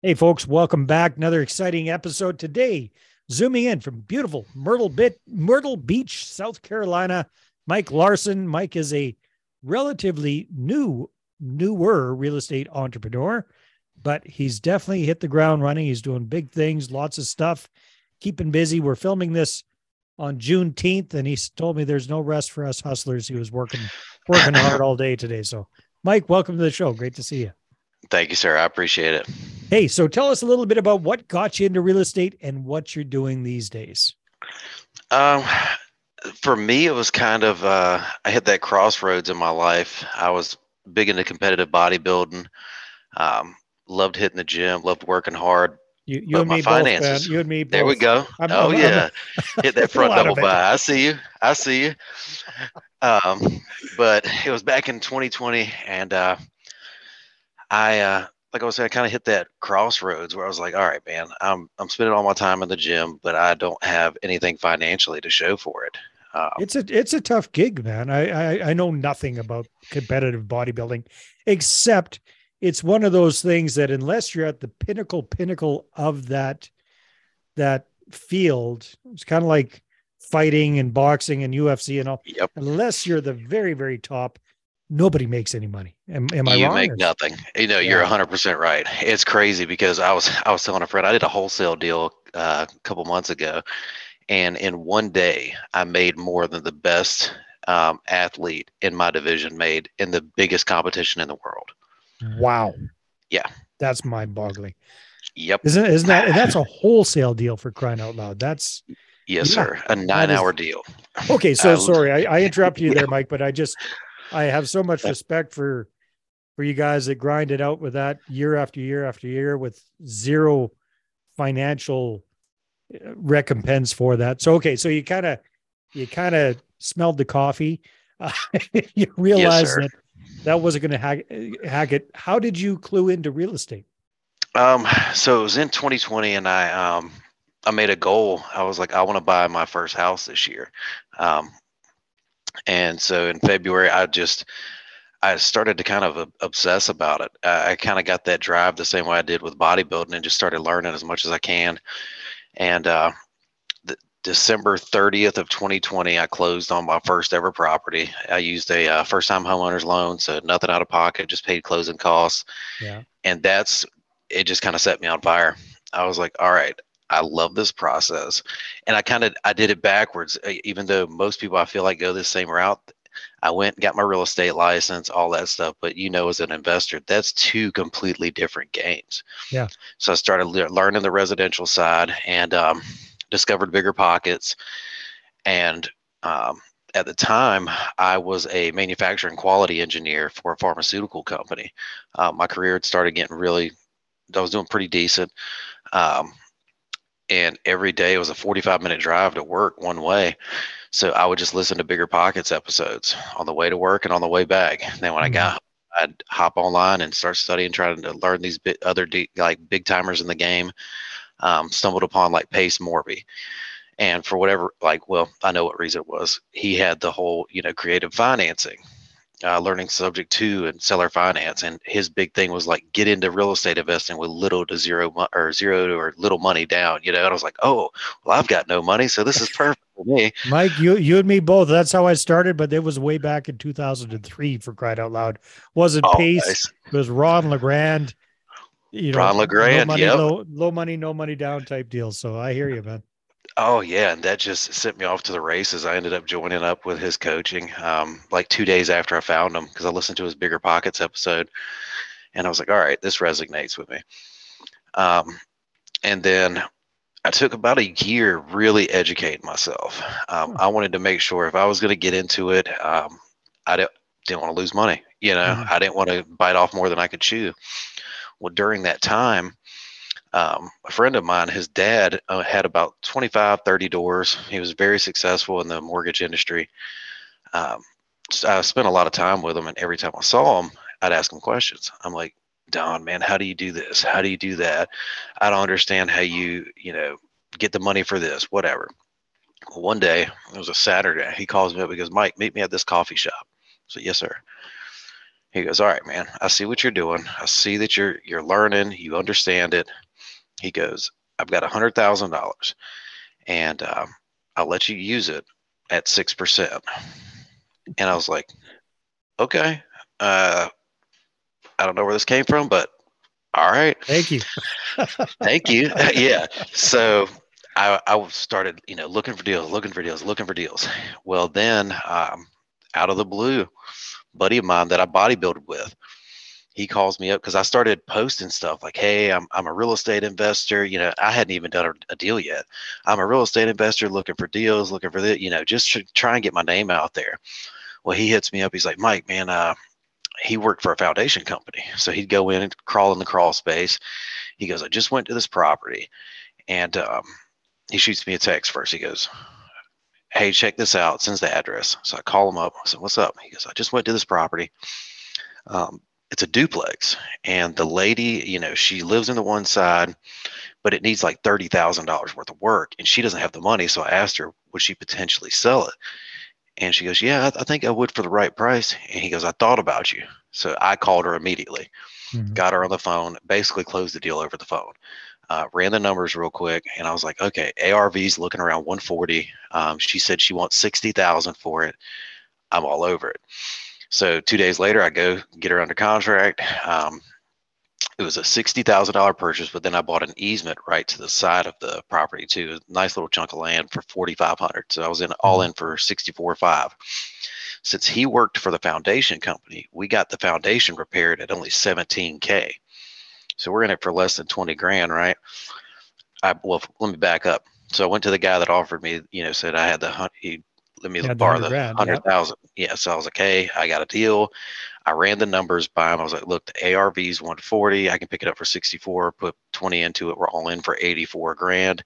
Hey, folks, welcome back. Another exciting episode today. Zooming in from beautiful Myrtle, Bit, Myrtle Beach, South Carolina. Mike Larson. Mike is a relatively new, newer real estate entrepreneur, but he's definitely hit the ground running. He's doing big things, lots of stuff, keeping busy. We're filming this on Juneteenth, and he told me there's no rest for us hustlers. He was working, working hard all day today. So, Mike, welcome to the show. Great to see you. Thank you, sir. I appreciate it. Hey, so tell us a little bit about what got you into real estate and what you're doing these days. Um, for me, it was kind of uh, I hit that crossroads in my life. I was big into competitive bodybuilding. Um, loved hitting the gym. Loved working hard. You, you and me finances. both. You and me both. There we go. I'm, oh I'm, yeah, I'm, hit that front double bi. I see you. I see you. Um, but it was back in 2020, and uh, I uh, like I was saying, I kind of hit that crossroads where I was like, all right, man, I'm I'm spending all my time in the gym, but I don't have anything financially to show for it. Um, it's a it's a tough gig, man. I, I I know nothing about competitive bodybuilding, except it's one of those things that unless you're at the pinnacle pinnacle of that that field, it's kind of like fighting and boxing and UFC and all. Yep. Unless you're the very very top, nobody makes any money. Am, am I you wrong? You make or? nothing. You know, yeah. you're 100% right. It's crazy because I was I was telling a friend I did a wholesale deal uh, a couple months ago, and in one day I made more than the best um, athlete in my division made in the biggest competition in the world. Wow. Yeah. That's mind-boggling. Yep. Isn't isn't that that's a wholesale deal for crying out loud? That's yes, yeah, sir. A nine-hour deal. Okay, so sorry I, I interrupted you there, Mike, but I just I have so much respect for for you guys that grind it out with that year after year after year with zero financial uh, recompense for that. So okay, so you kind of you kind of smelled the coffee. Uh, you realized yes, that that wasn't going to hack, hack it. How did you clue into real estate? Um, so it was in 2020, and I um I made a goal. I was like, I want to buy my first house this year. Um, and so in February, I just I started to kind of obsess about it. I, I kind of got that drive the same way I did with bodybuilding, and just started learning as much as I can. And uh, the, December 30th of 2020, I closed on my first ever property. I used a uh, first-time homeowners loan, so nothing out of pocket, just paid closing costs. Yeah. And that's it. Just kind of set me on fire. I was like, all right, I love this process. And I kind of I did it backwards. Uh, even though most people I feel like go the same route, I went and got my real estate license, all that stuff. But you know, as an investor, that's two completely different games. Yeah. So I started le- learning the residential side and um, discovered BiggerPockets. And um, at the time, I was a manufacturing quality engineer for a pharmaceutical company. Um, my career had started getting really, I was doing pretty decent. Um, and every day it was a 45 minute drive to work one way. So i would just listen to BiggerPockets episodes on the way to work and on the way back. And then when mm-hmm. i got i'd hop online and start studying trying to learn these bit, other de- like big timers in the game. Um, stumbled upon like Pace Morby. And for whatever like well i know what reason it was. He had the whole you know creative financing uh, learning subject to and seller finance. And his big thing was like get into real estate investing with little to zero mo- or zero or little money down, you know. And I was like, oh, well, I've got no money, so this is perfect for me. Mike, you you and me both. That's how I started, but it was way back in 2003 for crying out loud. Wasn't oh, Pace? Nice. It was Ron LeGrand. You know, Ron LeGrand, no money, yep. low, low money, no money down type deal. So I hear you, man. Oh yeah, and that just sent me off to the races. I ended up joining up with his coaching um, like two days after I found him because I listened to his BiggerPockets episode, and I was like, all right, this resonates with me. Um, and then I took about a year really educating myself. Um, I wanted to make sure if I was going to get into it, um, I didn't, didn't want to lose money. You know, mm-hmm. I didn't want to bite off more than I could chew. Well, during that time, um, a friend of mine, his dad uh, had about 25, 30 doors. He was very successful in the mortgage industry. Um, I spent a lot of time with him, and every time I saw him, I'd ask him questions. I'm like, Don, man, how do you do this? How do you do that? I don't understand how you, you know, get the money for this, whatever. Well, one day, it was a Saturday, he calls me up. He goes, Mike, meet me at this coffee shop. So, yes, sir. He goes, "All right, man. I see what you're doing. I see that you're you're learning. You understand it." He goes, "I've got a hundred thousand dollars, and um, I'll let you use it at six percent." And I was like, "Okay, uh, I don't know where this came from, but all right. Thank you. Thank you. yeah. So I, I started, you know, looking for deals, looking for deals, looking for deals. Well, then um, out of the blue, buddy of mine that I bodybuilded with, he calls me up because I started posting stuff like, "Hey, I'm I'm a real estate investor. You know, I hadn't even done a, a deal yet. I'm a real estate investor looking for deals, looking for the, you know, just to try and get my name out there." Well, he hits me up. He's like, "Mike, man, uh, he worked for a foundation company. So he'd go in and crawl in the crawl space. He goes, I just went to this property. And um, he shoots me a text first. He goes, Hey, check this out. Sends the address. So I call him up. I said, What's up? He goes, I just went to this property. Um, it's a duplex. And the lady, you know, she lives in the one side, but it needs like $30,000 worth of work. And she doesn't have the money. So I asked her, Would she potentially sell it? And she goes, Yeah, I, think I would for the right price. And he goes, I thought about you. So I called her immediately, mm-hmm. got her on the phone, basically closed the deal over the phone. Uh, ran the numbers real quick, and I was like, okay, ARV's looking around 140. Um, she said she wants 60,000 for it. I'm all over it. So two days later, I go get her under contract. Um, it was a sixty thousand dollar purchase, but then I bought an easement right to the side of the property too, a nice little chunk of land for forty five hundred. So I was in all in for sixty four five. Since he worked for the foundation company, we got the foundation repaired at only seventeen k. So we're in it for less than twenty grand, right? I well, let me back up. So I went to the guy that offered me, you know, said I had the he let me borrow the hundred thousand. Yeah. So I was like, hey, I got a deal. I ran the numbers by him. I was like, look, the ARV is 140. I can pick it up for 64, put 20 into it. We're all in for 84 grand.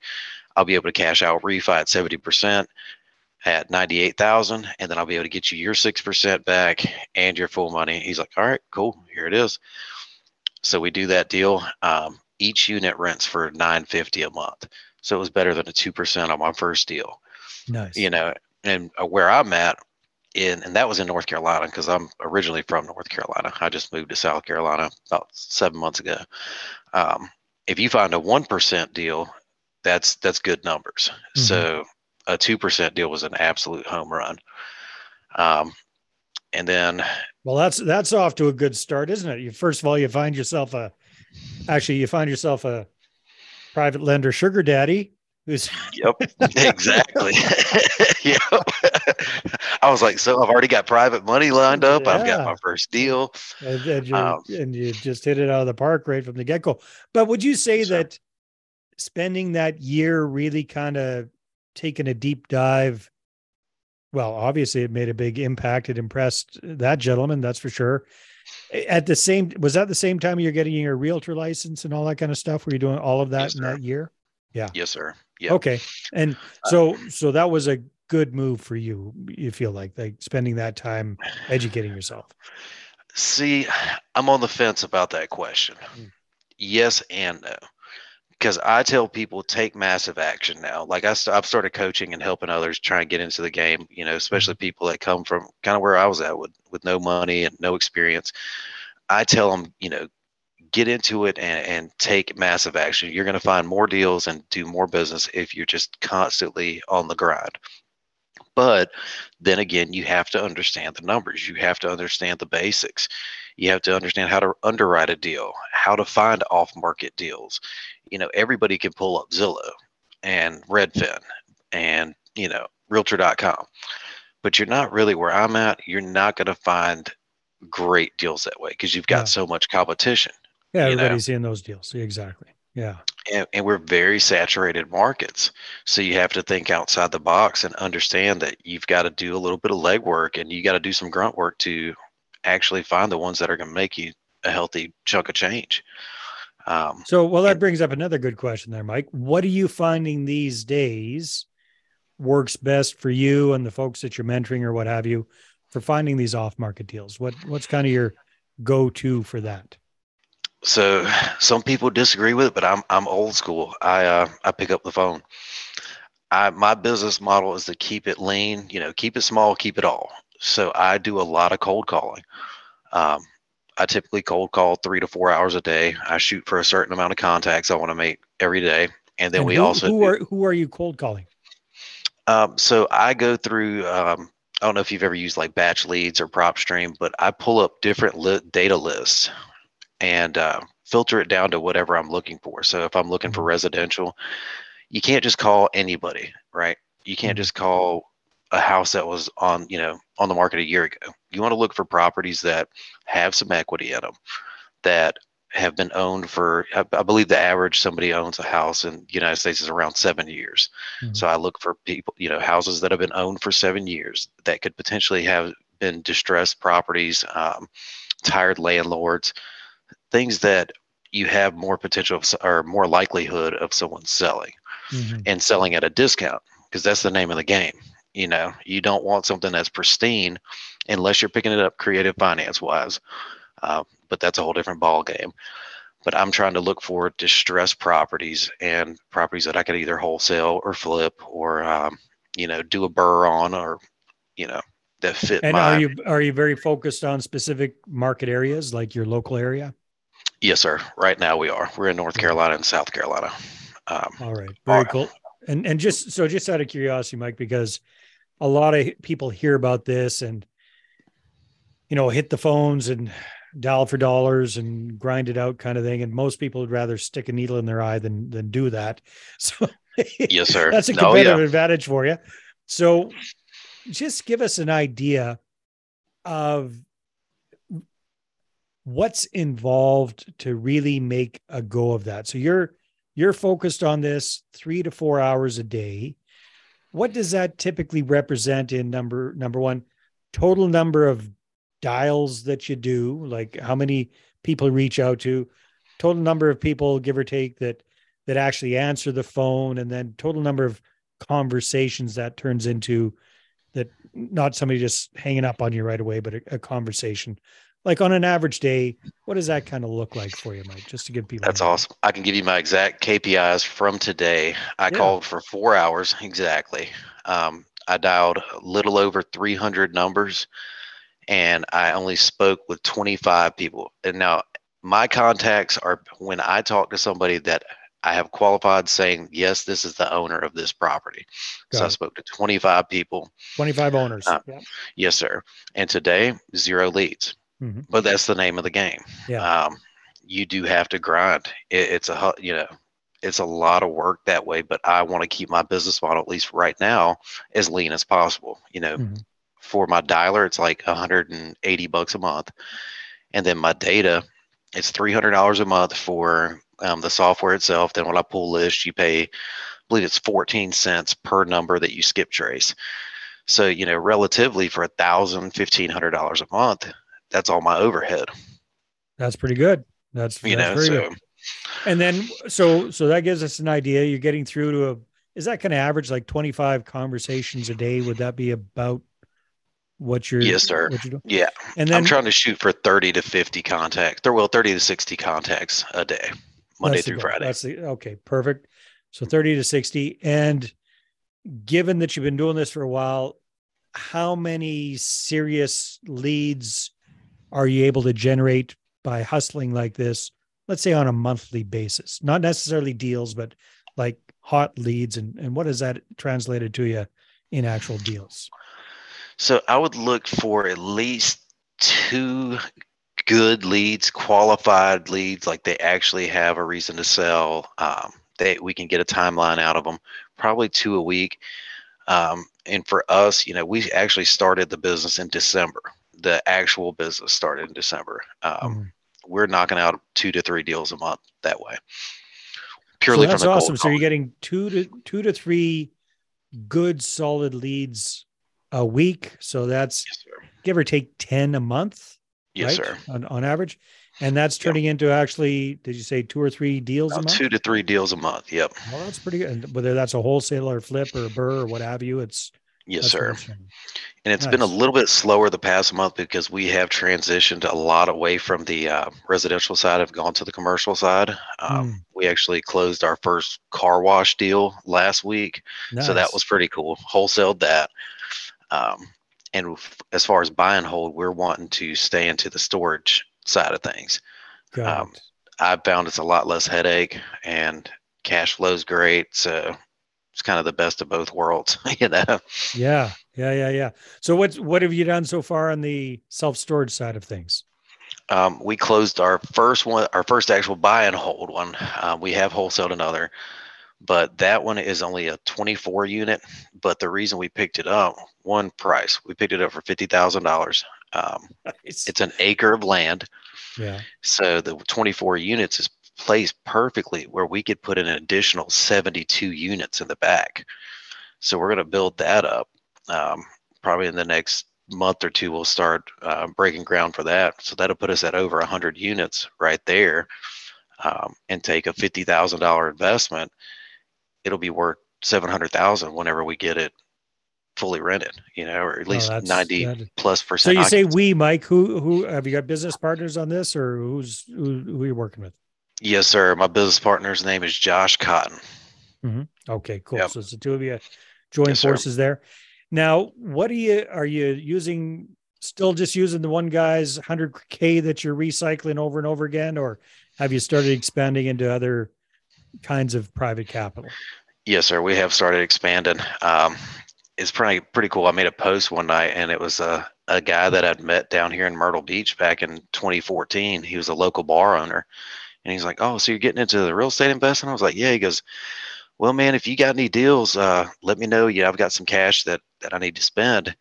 I'll be able to cash out refi at 70% at 98,000. And then I'll be able to get you your 6% back and your full money. He's like, all right, cool. Here it is. So we do that deal. Um, each unit rents for 950 a month. So it was better than a 2% on my first deal. Nice. You know, and uh, where I'm at, in, and that was in North Carolina because I'm originally from North Carolina. I just moved to South Carolina about seven months ago. Um, if you find a one percent deal, that's that's good numbers. Mm-hmm. So a two percent deal was an absolute home run. Um, and then, well, that's that's off to a good start, isn't it? You first of all, you find yourself a, actually, you find yourself a private lender sugar daddy Who's yep, exactly. yep. I was like, so I've already got private money lined up. Yeah. I've got my first deal. And, and, you, um, and you just hit it out of the park right from the get go. But would you say so, that spending that year really kind of taking a deep dive? Well, obviously, it made a big impact. It impressed that gentleman, that's for sure. At the same, was that the same time you're getting your realtor license and all that kind of stuff? Were you doing all of that yes, in sir. that year? Yeah. Yes, sir. Yeah. Okay. And uh, so, so that was a good move for you. You feel like like spending that time educating yourself. See, I'm on the fence about that question. Mm. Yes and no. Because I tell people take massive action now. Like I, I've started coaching and helping others try and get into the game. You know, especially mm-hmm. people that come from kind of where I was at with with no money and no experience. I tell them, you know, get into it and, and take massive action. You're going to find more deals and do more business if you're just constantly on the grind. But then again, you have to understand the numbers. You have to understand the basics. You have to understand how to underwrite a deal, how to find off market deals. You know, everybody can pull up Zillow and Redfin and, you know, realtor.com, but you're not really where I'm at. You're not going to find great deals that way because you've got yeah. so much competition. Yeah, everybody's know? in those deals. Exactly. Yeah. And, and, we're very saturated markets. So you have to think outside the box and understand that you've got to do a little bit of legwork and you got to do some grunt work to actually find the ones that are going to make you a healthy chunk of change. Um, so, well, that and, brings up another good question there, Mike. What are you finding these days works best for you and the folks that you're mentoring or what have you for finding these off market deals? What, what's kind of your go to for that? So some people disagree with it, but I'm I'm old school. I uh, I pick up the phone. I my business model is to keep it lean. You know, keep it small, keep it all. So I do a lot of cold calling. Um, I typically cold call three to four hours a day. I shoot for a certain amount of contacts I want to make every day, and then And we who, also who are who are you cold calling? Um, so I go through. Um, I don't know if you've ever used like BatchLeads or PropStream, but I pull up different li- data lists and uh, filter it down to whatever I'm looking for. So if I'm looking for Mhm. residential, you can't just call anybody, right? You can't Mhm. just call a house that was on, you know, on the market a year ago. You want to look for properties that have some equity in them, that have been owned for. I, I believe the average somebody owns a house in the United States is around seven years. Mhm. So I look for people, you know, houses that have been owned for seven years that could potentially have been distressed properties, um, tired landlords, things that you have more potential of, or more likelihood of someone selling Mhm. and selling at a discount because that's the name of the game. You know, you don't want something that's pristine unless you're picking it up creative finance wise. Uh, but that's a whole different ball game. But I'm trying to look for distressed properties and properties that I could either wholesale or flip or, um, you know, do a BRRRR on or, you know, that fit And my. are you are you very focused on specific market areas like your local area? Yes, sir. Right now we are. We're in North Carolina and South Carolina. Um, All right, very right. cool. And and just so just out of curiosity, Mike, because a lot of people hear about this and you know hit the phones and dial for dollars and grind it out kind of thing, and most people would rather stick a needle in their eye than than do that. So yes, sir. that's a Oh, yeah. competitive advantage for you. So just give us an idea of what's involved to really make a go of that. So you're you're focused on this 3 to 4 hours a day. What does that typically represent in number number 1 total number of dials that you do, like how many people reach out to, total number of people give or take that that actually answer the phone and then total number of conversations that turns into that not somebody just hanging up on you right away but a, a conversation like on an average day what does that kind of look like for you mike just to give people That's awesome. I can give you my exact KPIs from today. I Yeah. called for four hours exactly. Um, I dialed a little over 300 numbers and I only spoke with 25 people. And now my contacts are when I talk to somebody that I have qualified saying, yes, this is the owner of this property. so Got I spoke to 25 people. 25 owners Uh, yeah Yes, sir. And today, zero leads. Mhm. But that's the name of the game. Yeah. Um, you do have to grind. It, it's a you know, it's a lot of work that way. But I want to keep my business model, at least right now, as lean as possible. You know, Mhm. for my dialer, it's like 180 bucks a month, and then my data, it's 300 dollars a month for um, the software itself. Then when I pull lists, you pay, I believe it's 14 cents per number that you skip trace. So you know, relatively for a thousand, fifteen hundred dollars a month, that's all my overhead. that's pretty good that's, You that's know, very so good and then so so that gives us an idea you're getting through to a is that kind of average like 25 conversations a day would that be about what you're Yes, sir. you're yeah, and then I'm trying to shoot for 30 to 50 contacts. Will 30 to 60 contacts a day, Monday the through goal. Friday. That's the okay, perfect. So 30 to 60. And given that you've been doing this for a while, how many serious leads are you able to generate by hustling like this? Let's say on a monthly basis, not necessarily deals, but like hot leads. And, and what has that translated to you in actual deals? So I would look for at least two good leads, qualified leads, like they actually have a reason to sell. Um, they we can get a timeline out of them, probably two a week. Um, and for us, you know, we actually started the business in December. The actual business started in December. Um, Mhm. We're knocking out two to three deals a month that way. So Purely that's from the awesome. So you're getting two to two to three good solid leads a week. So that's Yes, give or take 10 a month. Yes, right? sir. On, on average. And that's turning into actually, did you say two or three deals a month? two to three deals a month. Yep. Well, that's pretty good. Whether that's a wholesale or flip or a BRRRR or what have you, it's Yes, that's sir. And it's been a little bit slower the past month because we have transitioned a lot away from the uh, residential side, have gone to the commercial side. Um, Mm. We actually closed our first car wash deal last week, so that was pretty cool. Wholesaled that. Um, and as far as buy and hold, we're wanting to stay into the storage side of things. Um. I found it's a lot less headache and cash flow's great. So it's kind of the best of both worlds, you know. Yeah, yeah, yeah, yeah. So what's what have you done so far on the self storage side of things? Um, we closed our first one, our first actual buy and hold one. Uh, we have wholesaled another, but that one is only a 24 unit. But the reason we picked it up, one price, we picked it up for fifty thousand dollars. Um, Nice. it's an acre of land, yeah, so the 24 units is placed perfectly where we could put in an additional 72 units in the back. So we're going to build that up. Um, probably in the next month or two, we'll start uh, breaking ground for that. So that'll put us at over 100 units right there, um, and take a $50,000 investment. It'll be worth 700,000 whenever we get it fully rented, you know, or at Oh, least that's- 90 that- plus So percent. you say we, Mike? Who who have you got business partners on this, or who's who, who are you working with? Yes, sir. My business partner's name is Josh Cotton. Okay, cool. Yep. So it's the two of you join Yes, sir. forces there. Now, what are you are you using? Still just using the one guy's 100k that you're recycling over and over again, or have you started expanding into other kinds of private capital? Yes, sir. We have started expanding. Um, it's pretty pretty cool. I made a post one night, and it was a a guy that I'd met down here in Myrtle Beach back in 2014. He was a local bar owner, and he's like, "Oh, so you're getting into the real estate investing?" I was like, "Yeah." He goes, "Well, man, if you got any deals, uh, let me know. Yeah, I've got some cash that that I need to spend."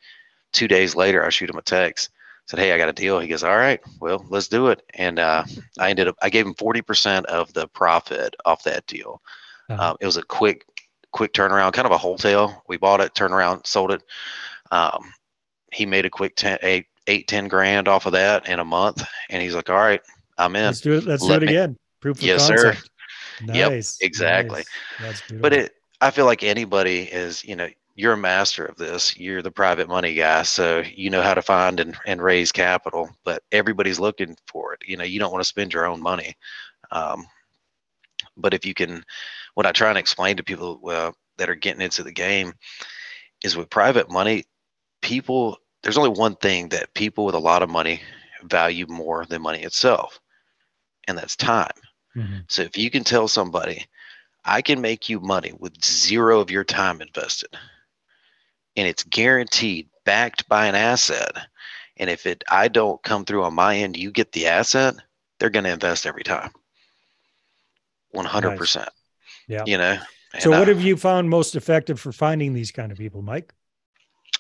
Two days later, I shoot him a text. Said, "Hey, I got a deal." He goes, "All right, well, let's do it." And uh, I ended up I gave him 40% of the profit off that deal. Uh-huh. Um, it was a quick, quick turnaround, kind of a wholesale. We bought it, turned around, sold it. Um, he made a quick 10, eight, eight, 10 grand off of that in a month. And he's like, all right, I'm in. Let's do it. Let's do it me- again. Proof of Yes, sir. concept. Yep, exactly. nice. But it, I feel like anybody is, you know, you're a master of this. You're the private money guy. So you know how to find and, and raise capital, but everybody's looking for it. You know, you don't want to spend your own money. Um, but if you can, what I try and explain to people uh, that are getting into the game is with private money, people, there's only one thing that people with a lot of money value more than money itself, and that's time. Mhm. So if you can tell somebody, I can make you money with zero of your time invested, and it's guaranteed, backed by an asset, and if it I don't come through on my end, you get the asset, they're going to invest every time. One hundred percent. Yeah. You know. So, what uh, have you found most effective for finding these kind of people, Mike?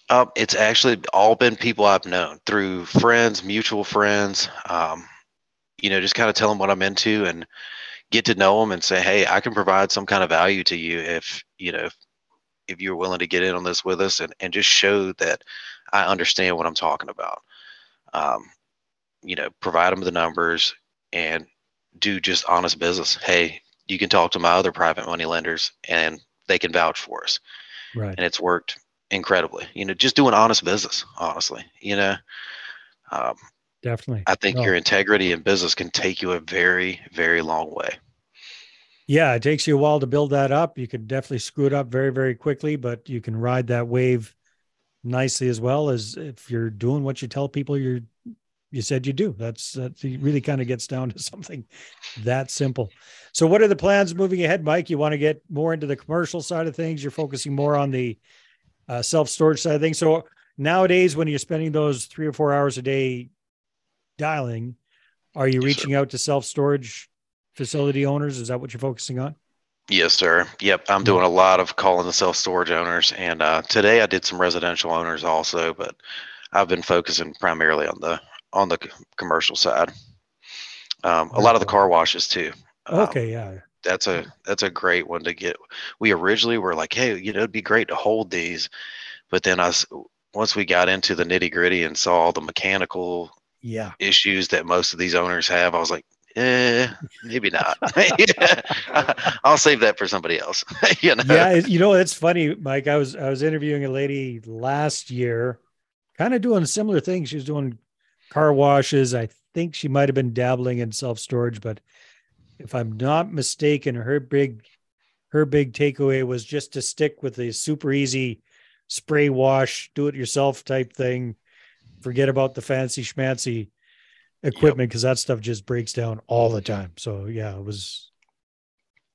Uh, it's actually all been people I've known through friends, mutual friends. Um, you know, just kind of tell them what I'm into and get to know them and say, hey, I can provide some kind of value to you if you know if, if you're willing to get in on this with us and and just show that I understand what I'm talking about. Um, you know, provide them the numbers and do just honest business. Hey, you can talk to my other private money lenders and they can vouch for us Right. and it's worked incredibly. You know, just doing honest business, honestly. You know, um, Definitely. I think No. your integrity in business can take you a very, very long way. Yeah, it takes you a while to build that up. You could definitely screw it up very, very quickly, but you can ride that wave nicely as well as if you're doing what you tell people you're you said you do. That's that really kind of gets down to something that simple. So what are the plans moving ahead, Mike? You want to get more into the commercial side of things. You're focusing more on the uh, self-storage side of things. So nowadays when you're spending those three or four hours a day dialing, are you Yes, sir. reaching out to self-storage facility owners? Is that what you're focusing on? Yes, sir. Yep. I'm doing a lot of calling the self storage owners. And uh, today I did some residential owners also, but I've been focusing primarily on the on the commercial side. Um, a lot of the car washes too. Um, Okay, yeah. that's a that's a great one to get. We originally were like, hey, you know, it'd be great to hold these, but then I s- once we got into the nitty gritty and saw all the mechanical Yeah. issues that most of these owners have, I was like, eh, maybe not. I'll save that for somebody else. you know. Yeah, you know, it's funny, Mike. I was I was interviewing a lady last year, kind of doing similar things. She was doing car washes. I think she might have been dabbling in self-storage, but if I'm not mistaken, her big her big takeaway was just to stick with the super easy spray wash, do it yourself type thing. Forget about the fancy schmancy equipment because that stuff just breaks down all the time. So yeah, it was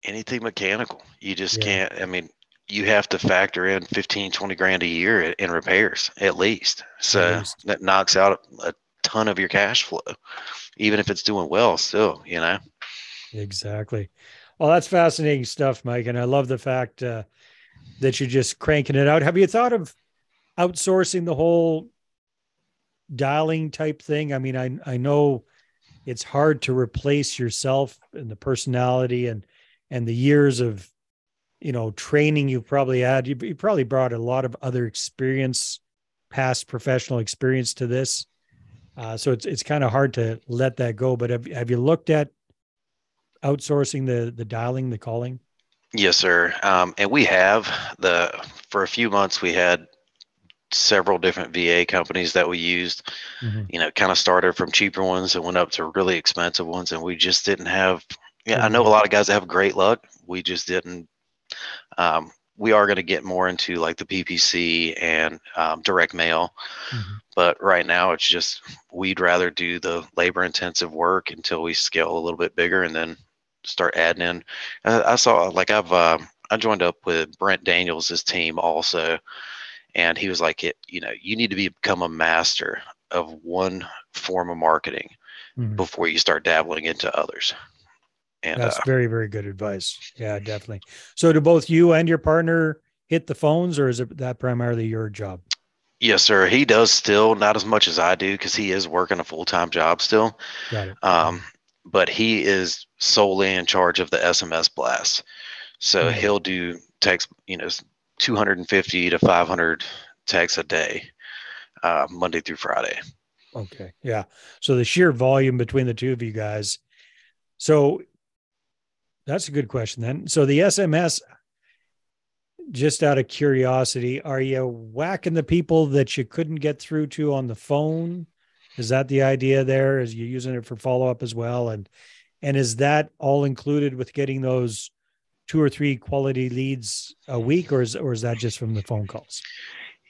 anything mechanical. You just Yeah. can't. I mean, you have to factor in 15, 20 grand a year in- repairs at least. So least. that knocks out a ton of your cash flow, even if it's doing well. Still, you know. exactly. Well, that's fascinating stuff, Mike, and I love the fact uh, that you're just cranking it out. Have you thought of outsourcing the whole dialing type thing? I mean, I I know it's hard to replace yourself and the personality and and the years of you know training you've probably had. You, you probably brought a lot of other experience, past professional experience to this. Uh, so it's it's kind of hard to let that go. But have have you looked at outsourcing the the dialing, the calling? Yes, sir. Um, and we have the for a few months we had several different VA companies that we used. You know, kind of started from cheaper ones and went up to really expensive ones, and we just didn't have. Yeah, I know a lot of guys that have great luck. We just didn't. Um, we are going to get more into like the PPC and um, direct mail, Mhm. but right now it's just we'd rather do the labor intensive work until we scale a little bit bigger and then start adding in. Uh, I saw like I've uh, I joined up with Brent Daniels' team also, and he was like, it you know you need to become a master of one form of marketing Mhm. before you start dabbling into others. And That's uh, very, very good advice. Yeah, definitely. So, do both you and your partner hit the phones, or is it that primarily your job? yes, sir, he does still not as much as I do because he is working a full time job still. Got it. Um, but he is solely in charge of the SMS blasts. So Mhm. he'll do text, you know, 250 to 500 texts a day, uh, Monday through Friday. Okay. Yeah. So the sheer volume between the two of you guys. So that's a good question then. So the SMS, just out of curiosity, are you whacking the people that you couldn't get through to on the phone? Is that the idea there? Is you using it for follow up as well? And and is that all included with getting those two or three quality leads a week, or is or is that just from the phone calls?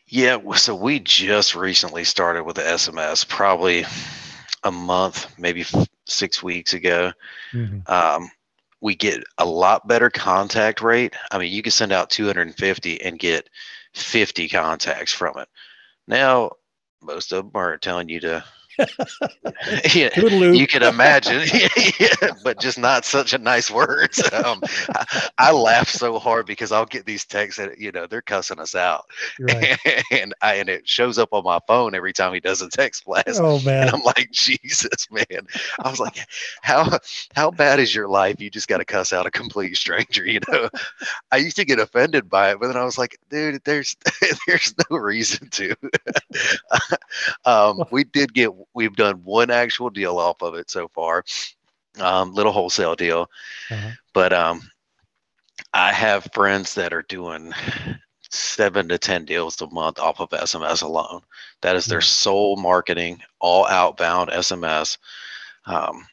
Yeah. So we just recently started with the SMS, probably a month, maybe six weeks ago. Mhm. um, we get a lot better contact rate. I mean, you can send out 250 and get 50 contacts from it. Now, most of them are telling you to, yeah, you can imagine, yeah, but just not such a nice words. Um, I, I laugh so hard because I'll get these texts that you know they're cussing us out, right. and I and it shows up on my phone every time he does a text blast. Oh man. And I'm like, Jesus, man. I was like, how how bad is your life? You just got to cuss out a complete stranger, you know. I used to get offended by it, but then I was like, dude, there's there's no reason to. um, we did get we've done one actual deal off of it so far, um, little wholesale deal, Uh-huh. but um, I have friends that are doing seven to ten deals a month off of SMS alone. That is their sole marketing, all outbound SMS. Um,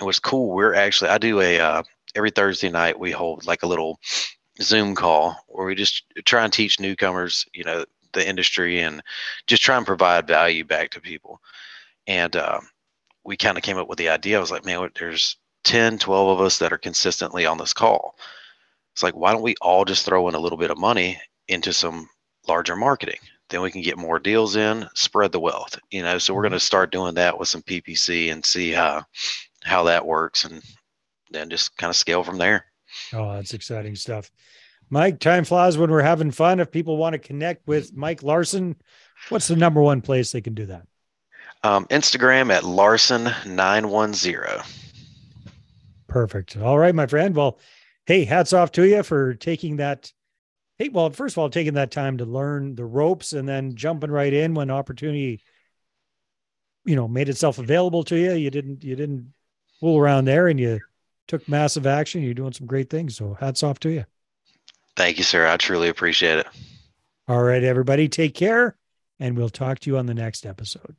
it was cool. We're actually I do a uh, every Thursday night we hold like a little Zoom call where we just try and teach newcomers, you know, the industry and just try and provide value back to people. And um, we kind of came up with the idea. I was like, man, there's 10, 12 of us that are consistently on this call. It's like, why don't we all just throw in a little bit of money into some larger marketing? Then we can get more deals in, spread the wealth, you know. So we're going to start doing that with some PPC and see how how that works, and then just kind of scale from there. Oh, that's exciting stuff. Mike, time flies when we're having fun. If people want to connect with Mike Larson, what's the number one place they can do that? Um, Instagram at Larson nine one zero. Perfect. All right, my friend. Well, hey, hats off to you for taking that. Hey, well, first of all, taking that time to learn the ropes and then jumping right in when opportunity, you know, made itself available to you. You didn't, you didn't fool around there and you took massive action. You're doing some great things. So hats off to you. Thank you, sir. I truly appreciate it. All right, everybody, take care and we'll talk to you on the next episode.